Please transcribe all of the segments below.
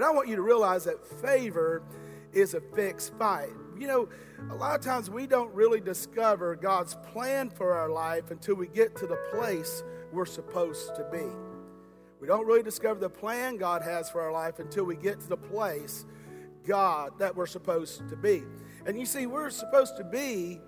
But I want you to realize that favor is a fixed fight. You know, a lot of times we don't really discover God's plan for our life until we get to the place we're supposed to be. We don't really discover the plan God has for our life until we get to the place God that we're supposed to be. And you see, we're supposed to be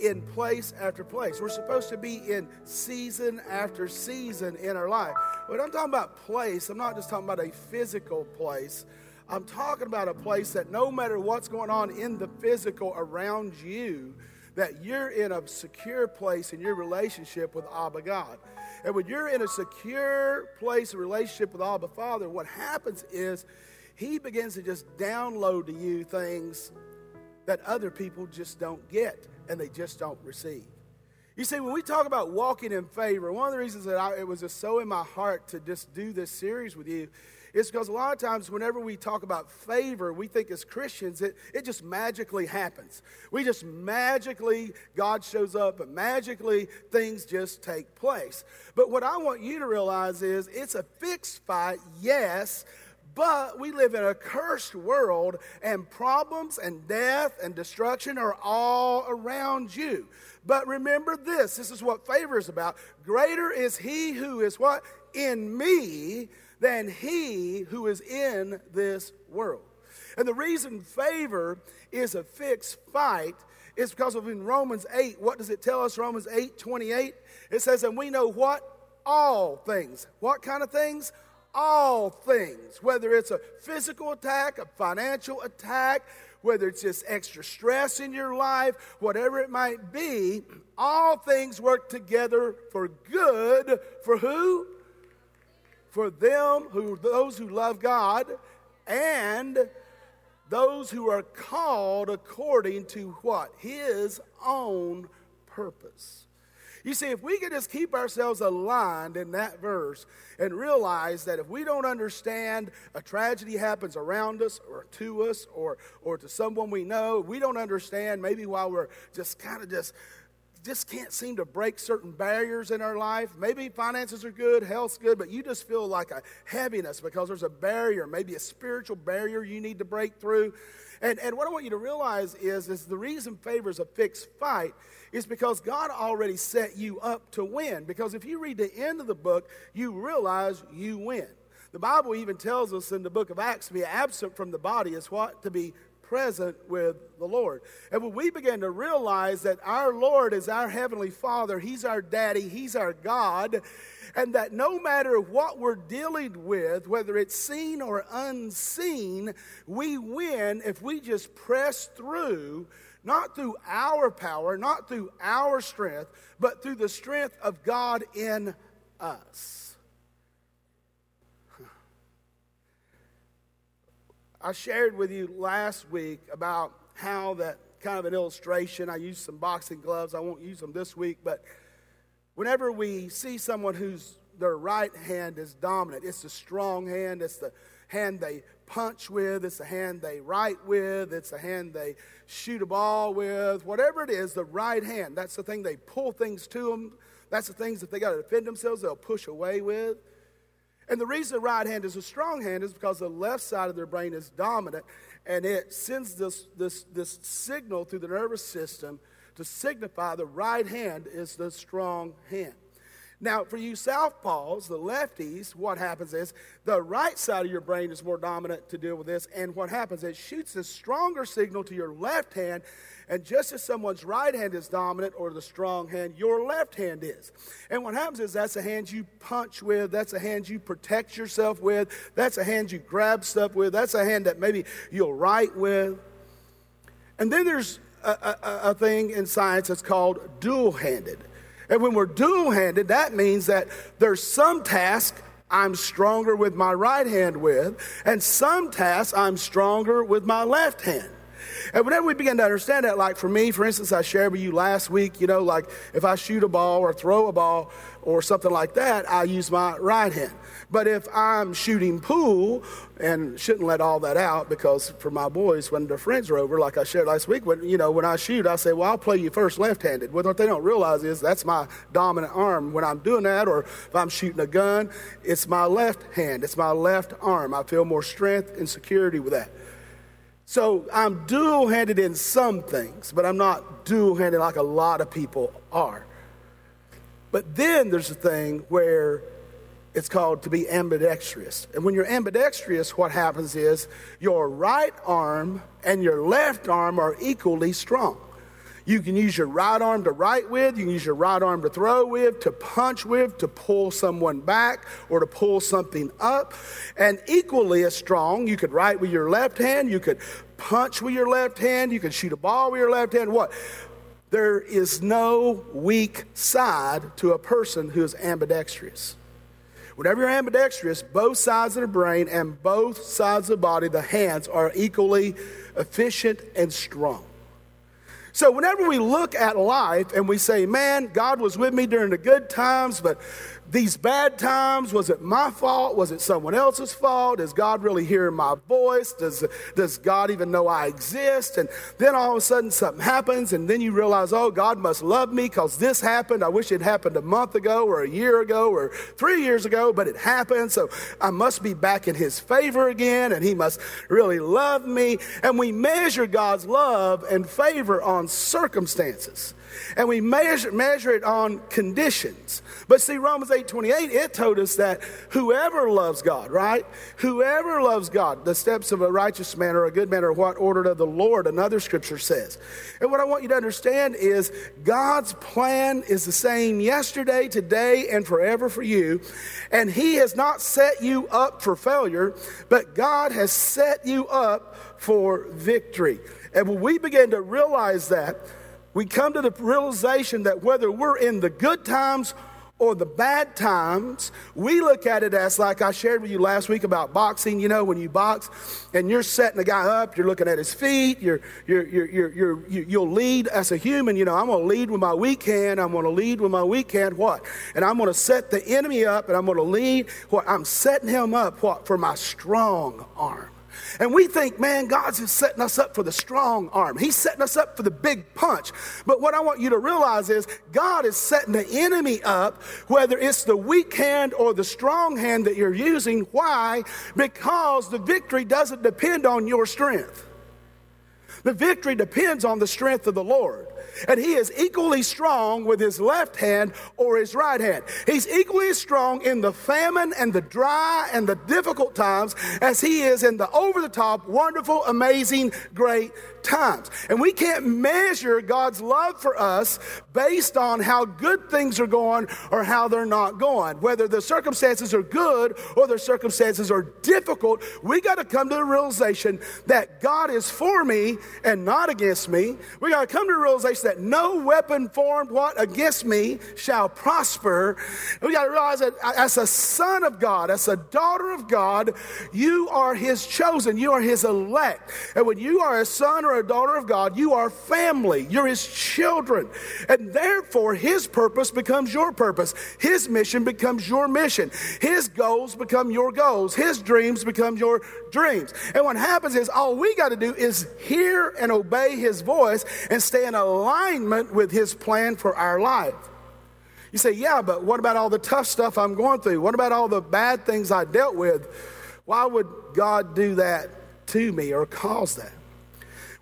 in place after place. We're supposed to be in season after season in our life. When I'm talking about place, I'm not just talking about a physical place. I'm talking about a place that no matter what's going on in the physical around you, that you're in a secure place in your relationship with Abba God. And when you're in a secure place of relationship with Abba Father, what happens is He begins to just download to you things that other people just don't get and they just don't receive. You see, when we talk about walking in favor, one of the reasons that I, it was just so in my heart to just do this series with you is because a lot of times whenever we talk about favor, we think as Christians it, it just magically happens. We just magically, God shows up and magically things just take place. But what I want you to realize is it's a fixed fight, yes, but we live in a cursed world, and problems and death and destruction are all around you. But remember this this is what favor is about. Greater is he who is what? In me than he who is in this world. And the reason favor is a fixed fight is because of in Romans 8, what does it tell us? Romans 8 28. It says, And we know what? All things. What kind of things? All things, whether it's a physical attack, a financial attack, whether it's just extra stress in your life, whatever it might be, all things work together for good for who? For them who those who love God and those who are called according to what? His own purpose. You see, if we could just keep ourselves aligned in that verse and realize that if we don't understand a tragedy happens around us or to us or, or to someone we know, we don't understand maybe while we're just kind of just just can't seem to break certain barriers in our life. Maybe finances are good, health's good, but you just feel like a heaviness because there's a barrier, maybe a spiritual barrier you need to break through. And, and what I want you to realize is, is the reason favor is a fixed fight is because God already set you up to win. Because if you read the end of the book, you realize you win. The Bible even tells us in the book of Acts to be absent from the body is what? To be present with the Lord. And when we begin to realize that our Lord is our Heavenly Father, He's our daddy, He's our God, and that no matter what we're dealing with, whether it's seen or unseen, we win if we just press through not through our power, not through our strength, but through the strength of God in us. I shared with you last week about how that kind of an illustration. I used some boxing gloves. I won't use them this week, but whenever we see someone whose their right hand is dominant, it's the strong hand, it's the hand they punch with, it's the hand they write with, it's the hand they shoot a ball with, whatever it is, the right hand. That's the thing they pull things to them. That's the things that they got to defend themselves, they'll push away with. And the reason the right hand is a strong hand is because the left side of their brain is dominant and it sends this, this, this signal through the nervous system to signify the right hand is the strong hand. Now, for you southpaws, the lefties, what happens is the right side of your brain is more dominant to deal with this. And what happens is it shoots a stronger signal to your left hand. And just as someone's right hand is dominant or the strong hand, your left hand is. And what happens is that's a hand you punch with, that's a hand you protect yourself with, that's a hand you grab stuff with, that's a hand that maybe you'll write with. And then there's a, a, a thing in science that's called dual handed. And when we're dual handed, that means that there's some task I'm stronger with my right hand with, and some tasks I'm stronger with my left hand. And whenever we begin to understand that, like for me, for instance, I shared with you last week, you know, like if I shoot a ball or throw a ball or something like that, I use my right hand. But if I'm shooting pool, and shouldn't let all that out because for my boys, when their friends are over, like I shared last week, when you know when I shoot, I say, "Well, I'll play you first left-handed." What they don't realize is that's my dominant arm when I'm doing that, or if I'm shooting a gun, it's my left hand, it's my left arm. I feel more strength and security with that. So I'm dual handed in some things, but I'm not dual handed like a lot of people are. But then there's a thing where it's called to be ambidextrous. And when you're ambidextrous, what happens is your right arm and your left arm are equally strong. You can use your right arm to write with, you can use your right arm to throw with, to punch with, to pull someone back, or to pull something up. And equally as strong, you could write with your left hand, you could punch with your left hand, you could shoot a ball with your left hand. What? There is no weak side to a person who is ambidextrous. Whenever you're ambidextrous, both sides of the brain and both sides of the body, the hands, are equally efficient and strong. So, whenever we look at life and we say, man, God was with me during the good times, but these bad times, was it my fault? Was it someone else's fault? Does God really hear my voice? Does, does God even know I exist? And then all of a sudden something happens, and then you realize, oh, God must love me because this happened. I wish it happened a month ago, or a year ago, or three years ago, but it happened. So I must be back in His favor again, and He must really love me. And we measure God's love and favor on circumstances and we measure, measure it on conditions. But see, Romans 8 28, it told us that whoever loves God, right? Whoever loves God, the steps of a righteous man or a good man are what ordered of the Lord, another scripture says. And what I want you to understand is God's plan is the same yesterday, today, and forever for you. And He has not set you up for failure, but God has set you up for victory. And when we begin to realize that, we come to the realization that whether we're in the good times or the bad times, we look at it as like I shared with you last week about boxing. You know, when you box and you're setting a guy up, you're looking at his feet, you're, you're, you're, you're, you're, you'll lead as a human. You know, I'm going to lead with my weak hand. I'm going to lead with my weak hand. What? And I'm going to set the enemy up and I'm going to lead. What? I'm setting him up. What? For my strong arm. And we think, man, God's just setting us up for the strong arm. He's setting us up for the big punch. But what I want you to realize is God is setting the enemy up, whether it's the weak hand or the strong hand that you're using. Why? Because the victory doesn't depend on your strength. The victory depends on the strength of the Lord and he is equally strong with his left hand or his right hand. He's equally strong in the famine and the dry and the difficult times as he is in the over the top, wonderful, amazing, great times. And we can't measure God's love for us based on how good things are going or how they're not going. Whether the circumstances are good or the circumstances are difficult, we got to come to the realization that God is for me and not against me. We got to come to the realization that no weapon formed what against me shall prosper. We got to realize that as a son of God, as a daughter of God, you are his chosen, you are his elect. And when you are a son or a daughter of God, you are family. You're His children. And therefore, His purpose becomes your purpose. His mission becomes your mission. His goals become your goals. His dreams become your dreams. And what happens is all we got to do is hear and obey His voice and stay in alignment with His plan for our life. You say, yeah, but what about all the tough stuff I'm going through? What about all the bad things I dealt with? Why would God do that to me or cause that?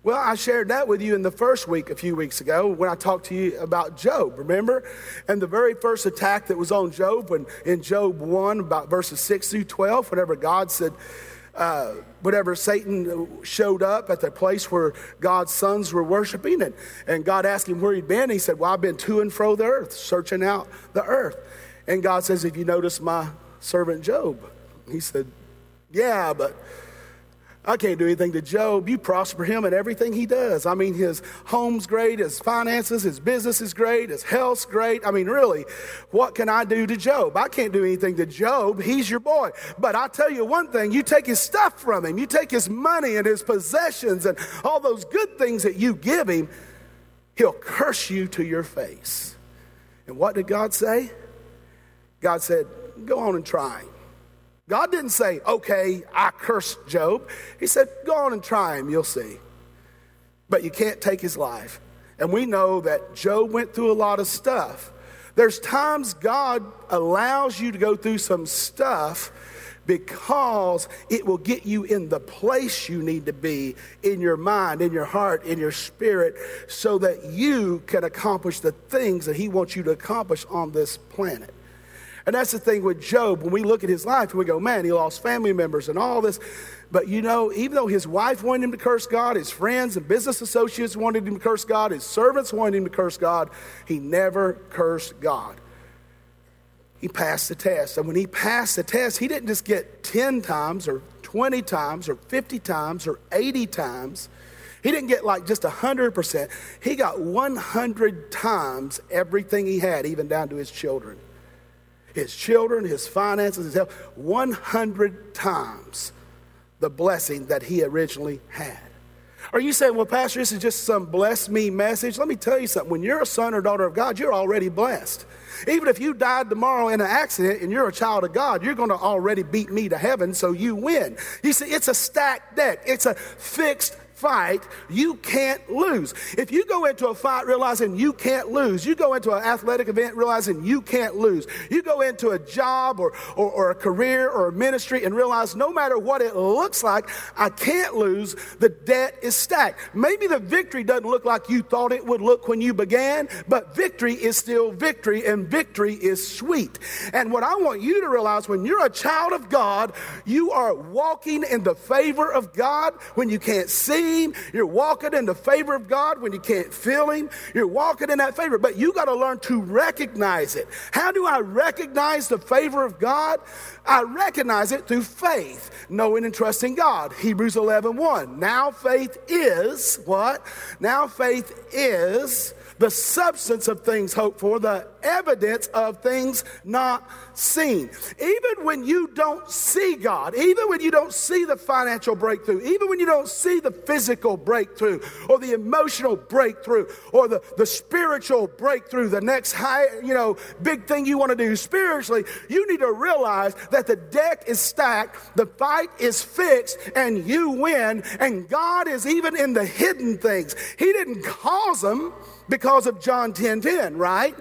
Well, I shared that with you in the first week a few weeks ago when I talked to you about Job, remember? And the very first attack that was on Job, when in Job 1, about verses 6 through 12, whenever God said, uh, Satan showed up at the place where God's sons were worshiping, and, and God asked him where he'd been, he said, Well, I've been to and fro the earth, searching out the earth. And God says, If you notice my servant Job, he said, Yeah, but I can't do anything to Job. You prosper him in everything he does. I mean, his home's great, his finances, his business is great, his health's great. I mean, really, what can I do to Job? I can't do anything to Job. He's your boy. But i tell you one thing you take his stuff from him, you take his money and his possessions and all those good things that you give him, he'll curse you to your face. And what did God say? God said, Go on and try him. God didn't say, okay, I cursed Job. He said, go on and try him, you'll see. But you can't take his life. And we know that Job went through a lot of stuff. There's times God allows you to go through some stuff because it will get you in the place you need to be in your mind, in your heart, in your spirit, so that you can accomplish the things that He wants you to accomplish on this planet. And that's the thing with Job. When we look at his life and we go, man, he lost family members and all this. But you know, even though his wife wanted him to curse God, his friends and business associates wanted him to curse God, his servants wanted him to curse God, he never cursed God. He passed the test. And when he passed the test, he didn't just get 10 times or 20 times or 50 times or 80 times. He didn't get like just 100%. He got 100 times everything he had, even down to his children his children, his finances, his health, 100 times the blessing that he originally had. Are you saying, well, Pastor, this is just some bless me message? Let me tell you something. When you're a son or daughter of God, you're already blessed. Even if you died tomorrow in an accident and you're a child of God, you're going to already beat me to heaven, so you win. You see, it's a stacked deck, it's a fixed fight, you can't lose. If you go into a fight realizing you can't lose, you go into an athletic event realizing you can't lose, you go into a job or, or, or, a career or a ministry and realize no matter what it looks like, I can't lose, the debt is stacked. Maybe the victory doesn't look like you thought it would look when you began, but victory is still victory and victory is sweet. And what I want you to realize when you're a child of God, you are walking in the favor of God when you can't see You're walking in the favor of God when you can't feel Him. You're walking in that favor, but you got to learn to recognize it. How do I recognize the favor of God? I recognize it through faith, knowing and trusting God. Hebrews 11 1. Now faith is what? Now faith is the substance of things hoped for, the evidence of things not seen. Even when you don't see God, even when you don't see the financial breakthrough, even when you don't see the physical breakthrough or the emotional breakthrough or the, the spiritual breakthrough, the next high, you know, big thing you want to do spiritually, you need to realize that the deck is stacked, the fight is fixed, and you win. And God is even in the hidden things. He didn't cause them because of John 10 10, right?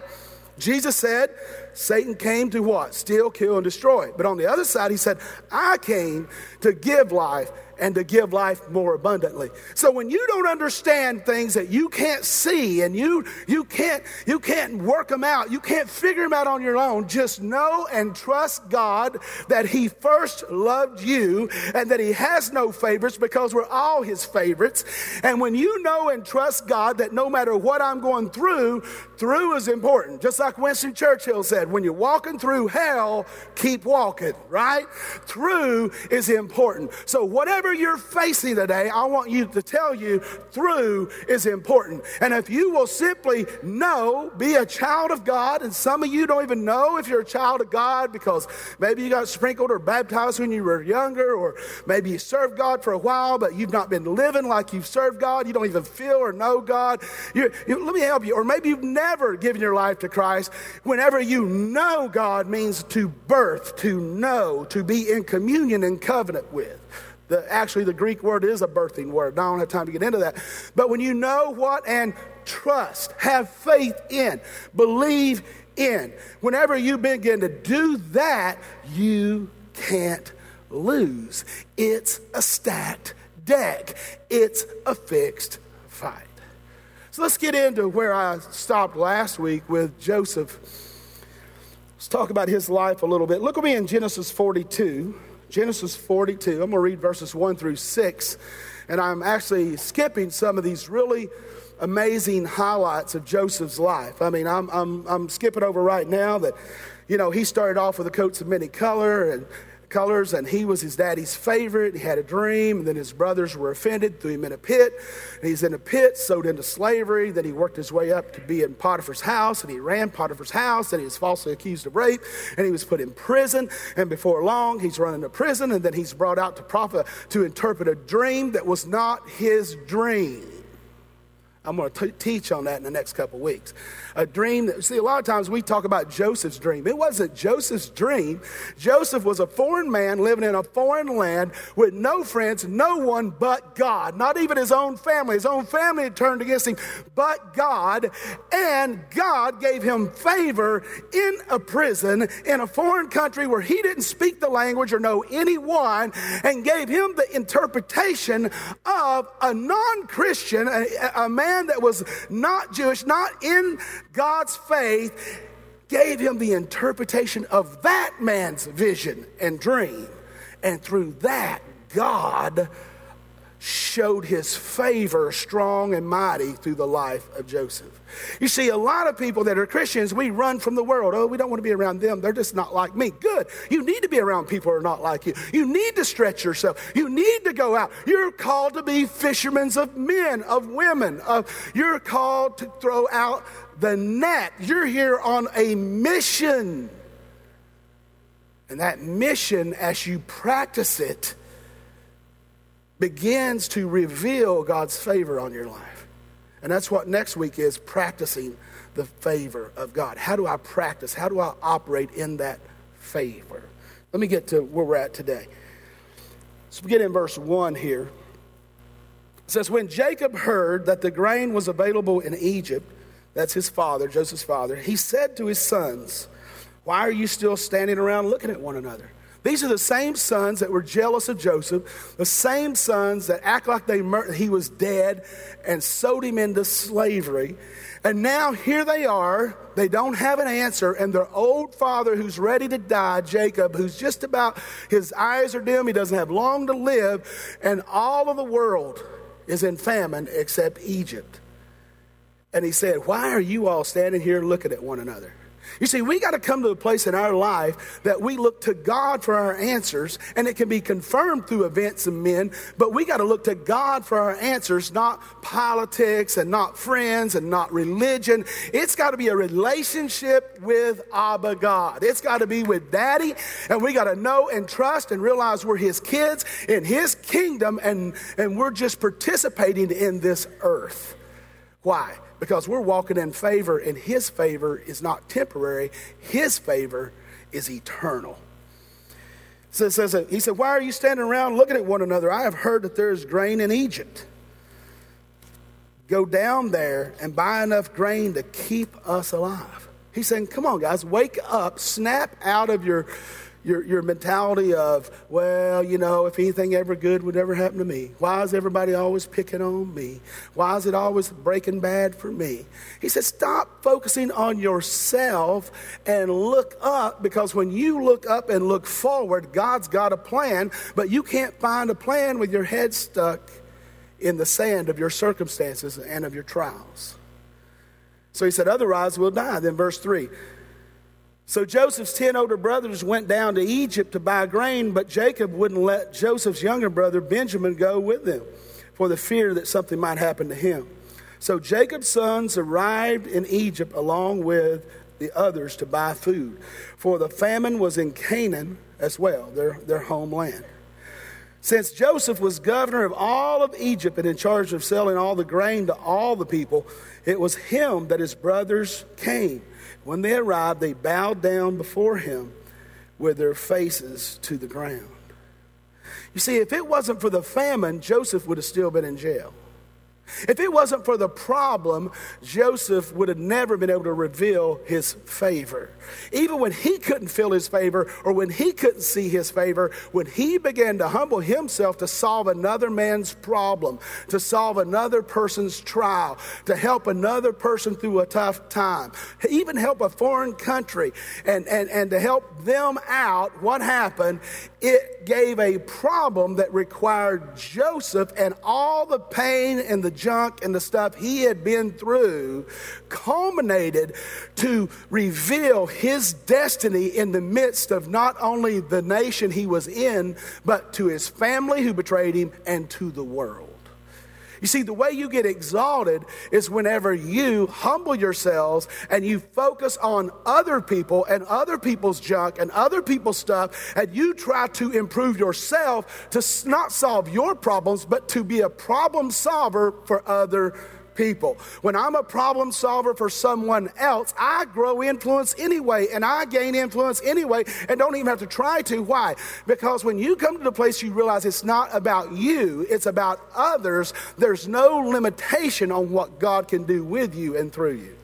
Jesus said, Satan came to what? Steal, kill, and destroy. But on the other side, he said, I came to give life and to give life more abundantly. So when you don't understand things that you can't see and you you can't you can't work them out, you can't figure them out on your own, just know and trust God that he first loved you and that he has no favorites because we're all his favorites. And when you know and trust God that no matter what I'm going through, through is important. Just like Winston Churchill said, when you're walking through hell, keep walking, right? Through is important. So whatever whatever you're facing today, I want you to tell you through is important. And if you will simply know, be a child of God, and some of you don't even know if you're a child of God because maybe you got sprinkled or baptized when you were younger, or maybe you served God for a while, but you've not been living like you've served God. You don't even feel or know God. You, let me help you. Or maybe you've never given your life to Christ. Whenever you know God means to birth, to know, to be in communion and covenant with. The, actually, the Greek word is a birthing word. Now, I don't have time to get into that. But when you know what and trust, have faith in, believe in, whenever you begin to do that, you can't lose. It's a stacked deck, it's a fixed fight. So let's get into where I stopped last week with Joseph. Let's talk about his life a little bit. Look at me in Genesis 42. Genesis 42. I'm going to read verses 1 through 6. And I'm actually skipping some of these really amazing highlights of Joseph's life. I mean, I'm, I'm, I'm skipping over right now that, you know, he started off with the coats of many color and colors, and he was his daddy's favorite. He had a dream, and then his brothers were offended, threw him in a pit. And he's in a pit, sold into slavery. Then he worked his way up to be in Potiphar's house, and he ran Potiphar's house, and he was falsely accused of rape, and he was put in prison. And before long, he's running to prison, and then he's brought out to prophet to interpret a dream that was not his dream. I'm going to teach on that in the next couple weeks. A dream that, see, a lot of times we talk about Joseph's dream. It wasn't Joseph's dream. Joseph was a foreign man living in a foreign land with no friends, no one but God. Not even his own family. His own family had turned against him, but God. And God gave him favor in a prison in a foreign country where he didn't speak the language or know anyone, and gave him the interpretation of a non Christian, a, a man man that was not Jewish, not in God's faith, gave him the interpretation of that man's vision and dream. And through that, God showed his favor strong and mighty through the life of Joseph. You see, a lot of people that are Christians, we run from the world. Oh, we don't want to be around them. They're just not like me. Good. You need to be around people who are not like you. You need to stretch yourself. You need to go out. You're called to be fishermen of men, of women. Of, you're called to throw out the net. You're here on a mission. And that mission, as you practice it, begins to reveal God's favor on your life. And that's what next week is practicing the favor of God. How do I practice? How do I operate in that favor? Let me get to where we're at today. Let's begin in verse 1 here. It says, When Jacob heard that the grain was available in Egypt, that's his father, Joseph's father, he said to his sons, Why are you still standing around looking at one another? These are the same sons that were jealous of Joseph, the same sons that act like they mur- he was dead and sold him into slavery. And now here they are. They don't have an answer. And their old father, who's ready to die, Jacob, who's just about, his eyes are dim, he doesn't have long to live, and all of the world is in famine except Egypt. And he said, Why are you all standing here looking at one another? You see, we got to come to a place in our life that we look to God for our answers, and it can be confirmed through events and men, but we got to look to God for our answers, not politics and not friends and not religion. It's got to be a relationship with Abba God. It's got to be with Daddy, and we got to know and trust and realize we're His kids in His kingdom, and, and we're just participating in this earth. Why? Because we're walking in favor, and His favor is not temporary, His favor is eternal. So it says, He said, Why are you standing around looking at one another? I have heard that there is grain in Egypt. Go down there and buy enough grain to keep us alive. He's saying, Come on, guys, wake up, snap out of your your, your mentality of, well, you know, if anything ever good would ever happen to me. Why is everybody always picking on me? Why is it always breaking bad for me? He said, stop focusing on yourself and look up because when you look up and look forward, God's got a plan, but you can't find a plan with your head stuck in the sand of your circumstances and of your trials. So he said, otherwise we'll die. Then verse 3 so Joseph's 10 older brothers went down to Egypt to buy grain, but Jacob wouldn't let Joseph's younger brother Benjamin go with them for the fear that something might happen to him. So Jacob's sons arrived in Egypt along with the others to buy food, for the famine was in Canaan as well, their, their homeland. Since Joseph was governor of all of Egypt and in charge of selling all the grain to all the people, it was him that his brothers came when they arrived, they bowed down before him with their faces to the ground. You see, if it wasn't for the famine, Joseph would have still been in jail. If it wasn't for the problem, Joseph would have never been able to reveal his favor. Even when he couldn't feel his favor or when he couldn't see his favor, when he began to humble himself to solve another man's problem, to solve another person's trial, to help another person through a tough time, even help a foreign country and, and, and to help them out, what happened? It gave a problem that required Joseph and all the pain and the junk and the stuff he had been through culminated to reveal his destiny in the midst of not only the nation he was in, but to his family who betrayed him and to the world. You see, the way you get exalted is whenever you humble yourselves and you focus on other people and other people's junk and other people's stuff, and you try to improve yourself to not solve your problems, but to be a problem solver for other people. When I'm a problem solver for someone else, I grow influence anyway and I gain influence anyway and don't even have to try to. Why? Because when you come to the place you realize it's not about you, it's about others, there's no limitation on what God can do with you and through you.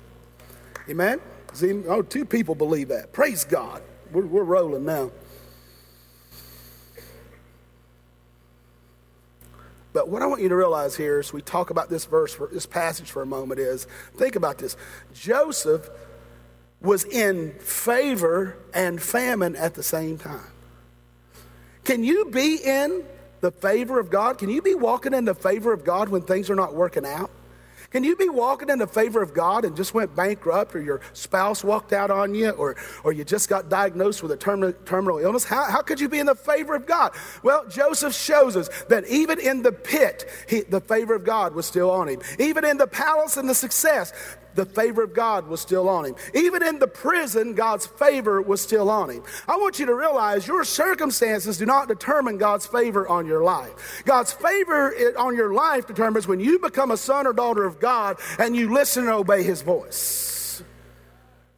Amen? See, Oh, two people believe that. Praise God. We're, we're rolling now. But what I want you to realize here as we talk about this verse, for, this passage for a moment, is think about this. Joseph was in favor and famine at the same time. Can you be in the favor of God? Can you be walking in the favor of God when things are not working out? Can you be walking in the favor of God and just went bankrupt, or your spouse walked out on you, or, or you just got diagnosed with a terminal, terminal illness? How, how could you be in the favor of God? Well, Joseph shows us that even in the pit, he, the favor of God was still on him. Even in the palace and the success, the favor of God was still on him. Even in the prison, God's favor was still on him. I want you to realize your circumstances do not determine God's favor on your life. God's favor on your life determines when you become a son or daughter of God and you listen and obey his voice.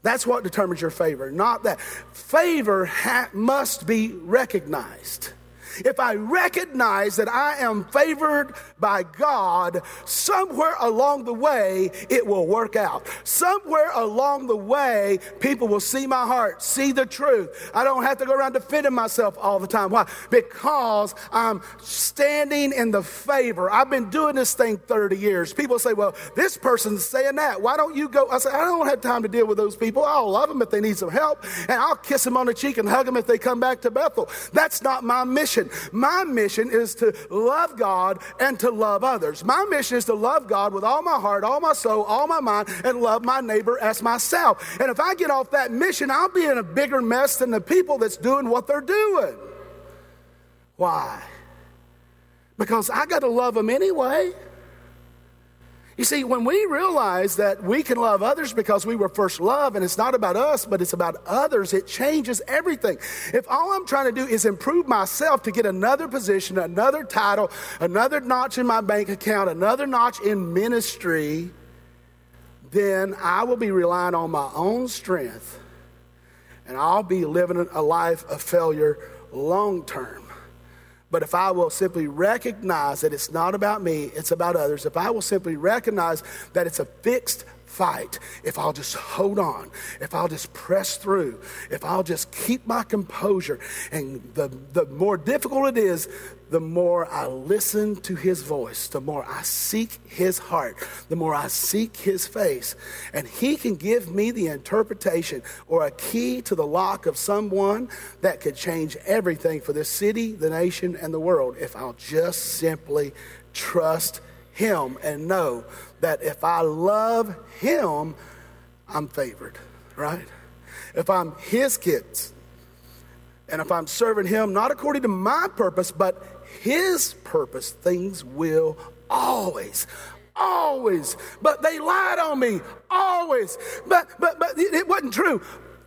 That's what determines your favor, not that. Favor ha- must be recognized if I recognize that I am favored by God, somewhere along the way it will work out. Somewhere along the way, people will see my heart, see the truth. I don't have to go around defending myself all the time. Why? Because I'm standing in the favor. I've been doing this thing 30 years. People say, well, this person's saying that. Why don't you go? I say, I don't have time to deal with those people. I'll love them if they need some help, and I'll kiss them on the cheek and hug them if they come back to Bethel. That's not my mission mission. My mission is to love God and to love others. My mission is to love God with all my heart, all my soul, all my mind, and love my neighbor as myself. And if I get off that mission, I'll be in a bigger mess than the people that's doing what they're doing. Why? Because I got to love them anyway. You see, when we realize that we can love others because we were first loved and it's not about us, but it's about others, it changes everything. If all I'm trying to do is improve myself to get another position, another title, another notch in my bank account, another notch in ministry, then I will be relying on my own strength and I'll be living a life of failure long term. But if I will simply recognize that it's not about me, it's about others, if I will simply recognize that it's a fixed fight, if I'll just hold on, if I'll just press through, if I'll just keep my composure, and the, the more difficult it is, the more I listen to his voice, the more I seek his heart, the more I seek his face. And he can give me the interpretation or a key to the lock of someone that could change everything for this city, the nation, and the world if I'll just simply trust him and know that if I love him, I'm favored, right? If I'm his kids, and if I'm serving him not according to my purpose, but his purpose, things will always, always. But they lied on me, always. But but but it wasn't true.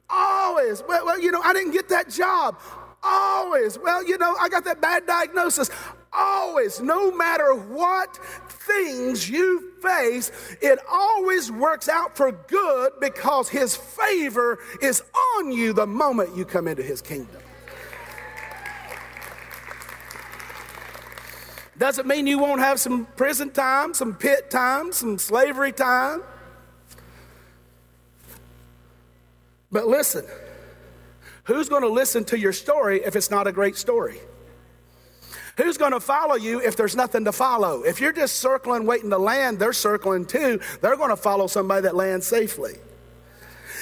Always. Well, well, you know, I didn't get that job. Always. Well, you know, I got that bad diagnosis. Always, no matter what things you face, it always works out for good because His favor is on you the moment you come into His kingdom. Doesn't mean you won't have some prison time, some pit time, some slavery time. But listen, who's going to listen to your story if it's not a great story? Who's going to follow you if there's nothing to follow? If you're just circling, waiting to land, they're circling too. They're going to follow somebody that lands safely.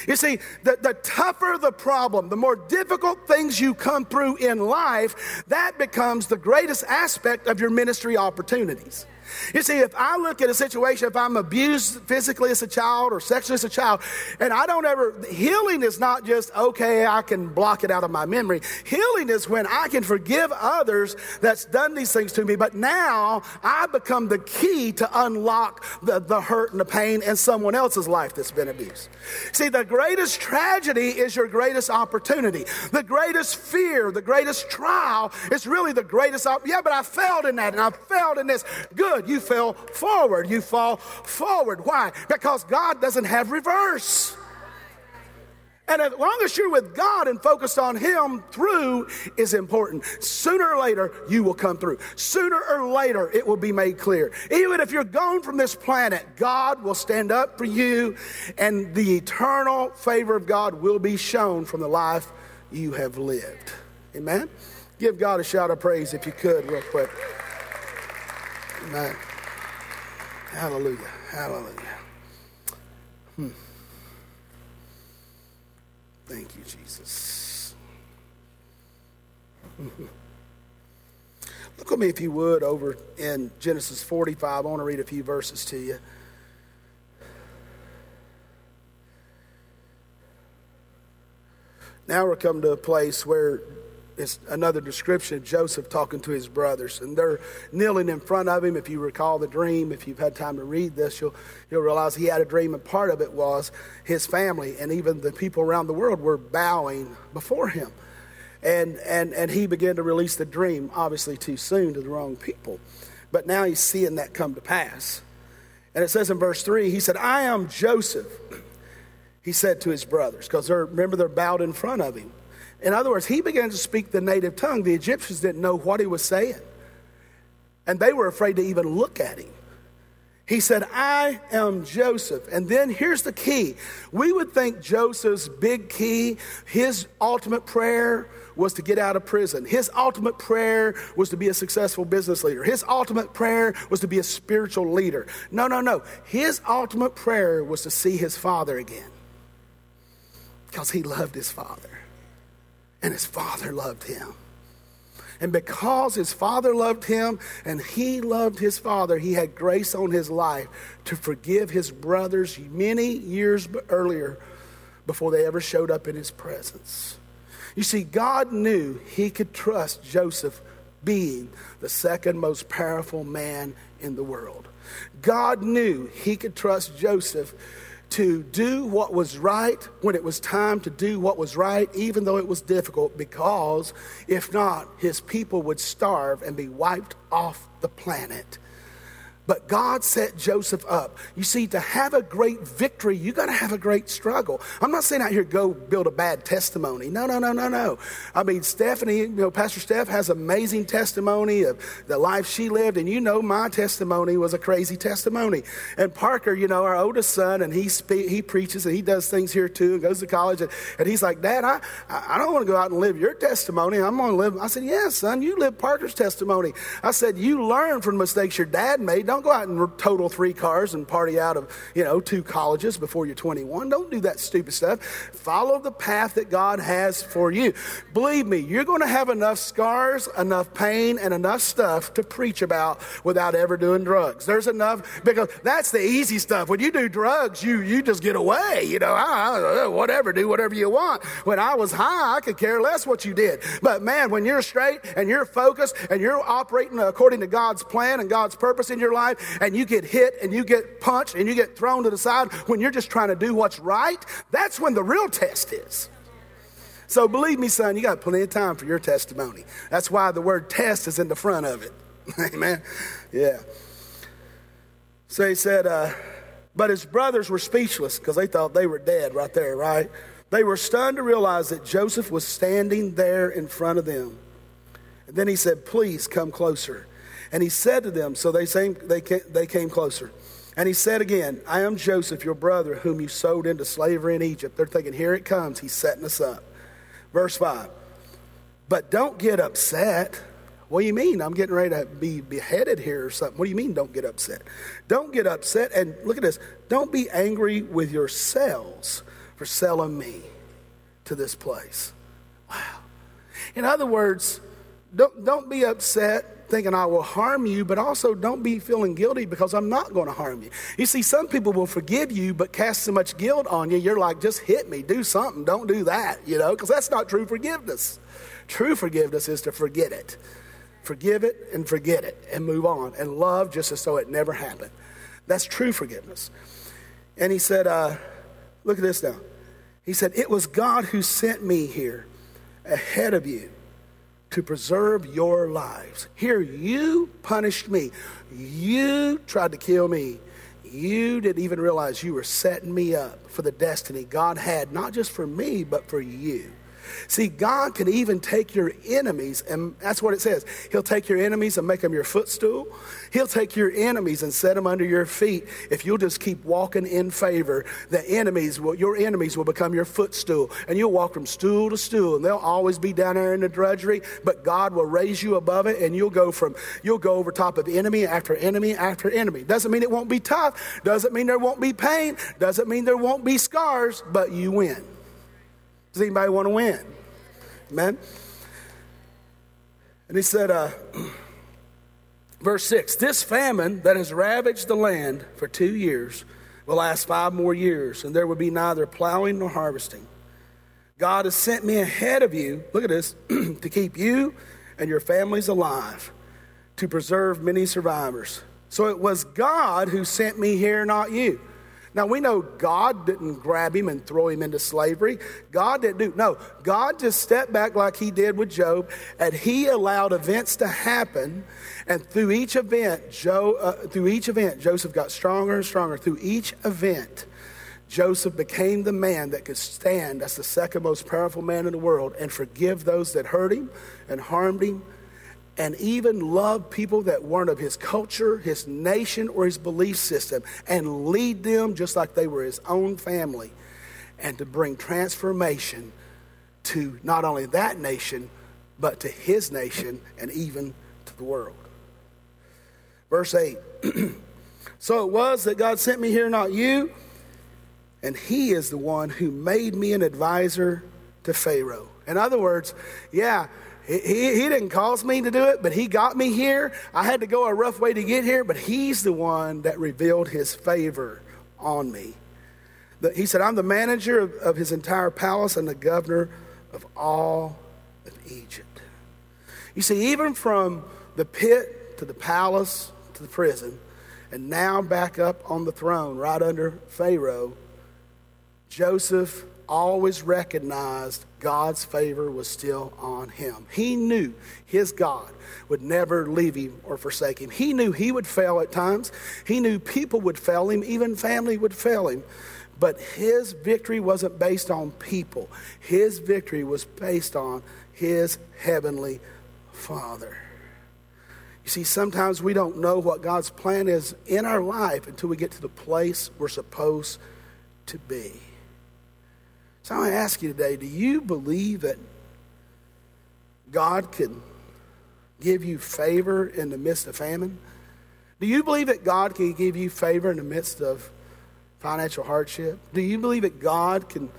You see, the, the tougher the problem, the more difficult things you come through in life, that becomes the greatest aspect of your ministry opportunities. You see, if I look at a situation, if I'm abused physically as a child or sexually as a child, and I don't ever, healing is not just, okay, I can block it out of my memory. Healing is when I can forgive others that's done these things to me, but now I become the key to unlock the, the hurt and the pain in someone else's life that's been abused. See, the greatest tragedy is your greatest opportunity. The greatest fear, the greatest trial is really the greatest, op- yeah, but I failed in that and I failed in this. Good you fell forward. You fall forward. Why? Because God doesn't have reverse. And as long as you're with God and focused on Him, through is important. Sooner or later, you will come through. Sooner or later, it will be made clear. Even if you're gone from this planet, God will stand up for you, and the eternal favor of God will be shown from the life you have lived. Amen? Give God a shout of praise if you could, real quick. Amen. Hallelujah. Hallelujah. Hmm. Thank you, Jesus. Look at me, if you would, over in Genesis 45. I want to read a few verses to you. Now we're come to a place where it's another description of Joseph talking to his brothers, and they're kneeling in front of him. If you recall the dream, if you've had time to read this, you'll, you'll realize he had a dream, and part of it was his family and even the people around the world were bowing before him. And, and, and he began to release the dream, obviously too soon to the wrong people. But now he's seeing that come to pass. And it says in verse 3, he said, I am Joseph, he said to his brothers, because remember, they're bowed in front of him. In other words, he began to speak the native tongue. The Egyptians didn't know what he was saying, and they were afraid to even look at him. He said, I am Joseph. And then here's the key. We would think Joseph's big key, his ultimate prayer was to get out of prison. His ultimate prayer was to be a successful business leader. His ultimate prayer was to be a spiritual leader. No, no, no. His ultimate prayer was to see his father again because he loved his father and his father loved him. And because his father loved him and he loved his father, he had grace on his life to forgive his brothers many years earlier before they ever showed up in his presence. You see, God knew he could trust Joseph being the second most powerful man in the world. God knew he could trust Joseph to do what was right when it was time to do what was right, even though it was difficult, because if not, his people would starve and be wiped off the planet. But God set Joseph up. You see, to have a great victory, you got to have a great struggle. I'm not saying out here go build a bad testimony. No, no, no, no, no. I mean, Stephanie, you know, Pastor Steph has amazing testimony of the life she lived, and you know my testimony was a crazy testimony. And Parker, you know, our oldest son, and he spe- he preaches and he does things here too, and goes to college, and, and he's like, Dad, I I don't want to go out and live your testimony. I'm going to live. I said, Yeah, son, you live Parker's testimony. I said, You learn from mistakes your dad made. Go out and total three cars and party out of, you know, two colleges before you're 21. Don't do that stupid stuff. Follow the path that God has for you. Believe me, you're going to have enough scars, enough pain, and enough stuff to preach about without ever doing drugs. There's enough because that's the easy stuff. When you do drugs, you you just get away. You know, I, whatever, do whatever you want. When I was high, I could care less what you did. But man, when you're straight and you're focused and you're operating according to God's plan and God's purpose in your life, and you get hit and you get punched and you get thrown to the side when you're just trying to do what's right, that's when the real test is. So believe me, son, you got plenty of time for your testimony. That's why the word test is in the front of it. Amen. Yeah. So he said, uh, but his brothers were speechless because they thought they were dead right there, right? They were stunned to realize that Joseph was standing there in front of them. And then he said, Please come closer. And he said to them, so they, came, they came closer. And he said again, I am Joseph, your brother, whom you sold into slavery in Egypt. They're thinking, here it comes. He's setting us up. Verse 5. But don't get upset. What do you mean? I'm getting ready to be beheaded here or something. What do you mean, don't get upset? Don't get upset. And look at this. Don't be angry with yourselves for selling me to this place. Wow. In other words, don't, don't be upset thinking I will harm you, but also don't be feeling guilty because I'm not going to harm you. You see, some people will forgive you, but cast so much guilt on you, you're like, just hit me, do something, don't do that, you know, because that's not true forgiveness. True forgiveness is to forget it. Forgive it and forget it and move on and love just as though it never happened. That's true forgiveness. And he said, uh, look at this now. He said, It was God who sent me here ahead of you to preserve your lives. Here, you punished me. You tried to kill me. You didn't even realize you were setting me up for the destiny God had, not just for me, but for you. See, God can even take your enemies, and that's what it says. He'll take your enemies and make them your footstool. He'll take your enemies and set them under your feet. If you'll just keep walking in favor, the enemies will, your enemies will become your footstool, and you'll walk from stool to stool, and they'll always be down there in the drudgery. But God will raise you above it, and you'll go from you'll go over top of enemy after enemy after enemy. Doesn't mean it won't be tough. Doesn't mean there won't be pain. Doesn't mean there won't be scars. But you win. Does anybody want to win? Amen? And he said, uh, verse 6 This famine that has ravaged the land for two years will last five more years, and there will be neither plowing nor harvesting. God has sent me ahead of you, look at this, to keep you and your families alive, to preserve many survivors. So it was God who sent me here, not you. Now we know God didn't grab him and throw him into slavery. God didn't do no. God just stepped back like he did with Job, and he allowed events to happen. And through each event, Joe, uh, through each event, Joseph got stronger and stronger. Through each event, Joseph became the man that could stand as the second most powerful man in the world and forgive those that hurt him and harmed him and even love people that weren't of his culture, his nation, or his belief system, and lead them just like they were his own family, and to bring transformation to not only that nation, but to his nation and even to the world. Verse 8 So it was that God sent me here, not you, and he is the one who made me an advisor to Pharaoh. In other words, yeah, he, he, didn't cause me to do it, but he got me here. I had to go a rough way to get here, but he's the one that revealed his favor on me. He said, I'm the manager of, of his entire palace and the governor of all of Egypt. You see, even from the pit to the palace to the prison, and now back up on the throne right under Pharaoh, Joseph always recognized God's favor was still on him. He knew his God would never leave him or forsake him. He knew he would fail at times. He knew people would fail him, even family would fail him. But his victory wasn't based on people, his victory was based on his heavenly Father. You see, sometimes we don't know what God's plan is in our life until we get to the place we're supposed to be. So I want to ask you today do you believe that God can give you favor in the midst of famine? Do you believe that God can give you favor in the midst of financial hardship? Do you believe that God can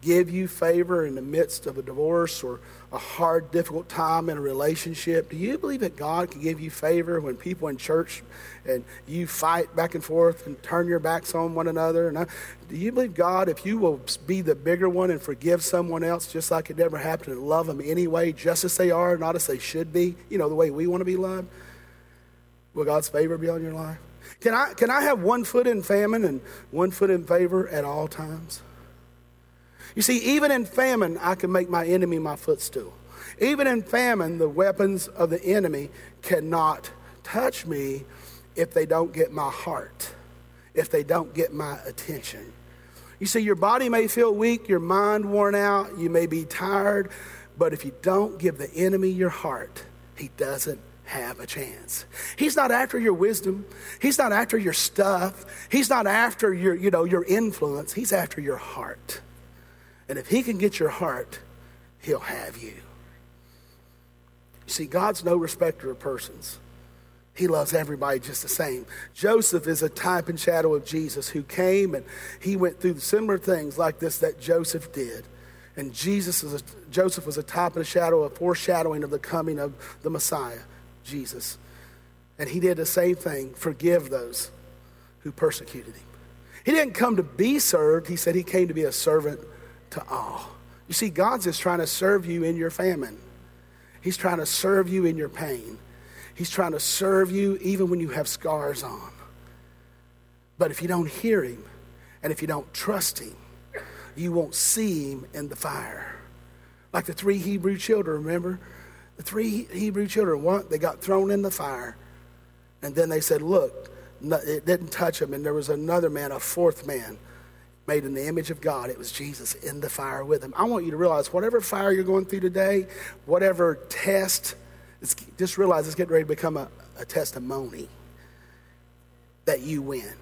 give you favor in the midst of a divorce or a hard, difficult time in a relationship? Do you believe that God can give you favor when people in church and you fight back and forth and turn your backs on one another? And I, do you believe God, if you will be the bigger one and forgive someone else just like it never happened and love them anyway, just as they are, not as they should be, you know, the way we want to be loved? Will God's favor be on your life? Can I, can I have one foot in famine and one foot in favor at all times? You see, even in famine, I can make my enemy my footstool. Even in famine, the weapons of the enemy cannot touch me if they don't get my heart, if they don't get my attention. You see, your body may feel weak, your mind worn out, you may be tired, but if you don't give the enemy your heart, he doesn't have a chance. He's not after your wisdom. He's not after your stuff. He's not after your, you know, your influence. He's after your heart. And if he can get your heart, he'll have you. You see, God's no respecter of persons. He loves everybody just the same. Joseph is a type and shadow of Jesus who came and he went through similar things like this that Joseph did. And Jesus is a, Joseph was a type and a shadow, a foreshadowing of the coming of the Messiah. Jesus. And he did the same thing forgive those who persecuted him. He didn't come to be served, he said he came to be a servant to all. You see, God's just trying to serve you in your famine, He's trying to serve you in your pain. He's trying to serve you even when you have scars on. But if you don't hear Him and if you don't trust Him, you won't see Him in the fire. Like the three Hebrew children, remember? The three Hebrew children, what? They got thrown in the fire. And then they said, Look, it didn't touch them. And there was another man, a fourth man, made in the image of God. It was Jesus in the fire with him. I want you to realize whatever fire you're going through today, whatever test, just realize it's getting ready to become a, a testimony that you win,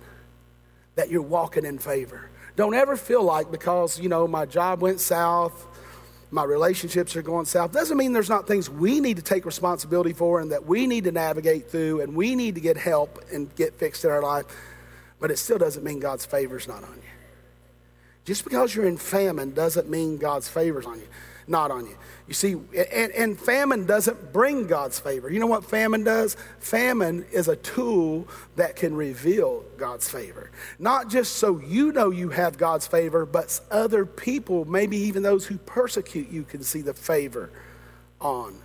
that you're walking in favor. Don't ever feel like because, you know, my job went south, my relationships are going south. Doesn't mean there's not things we need to take responsibility for and that we need to navigate through and we need to get help and get fixed in our life. But it still doesn't mean God's favor's not on you. Just because you're in famine doesn't mean God's favor's on you, not on you. You see, and, and, famine doesn't bring God's favor. You know what famine does? Famine is a tool that can reveal God's favor. Not just so you know you have God's favor, but other people, maybe even those who persecute you, can see the favor on.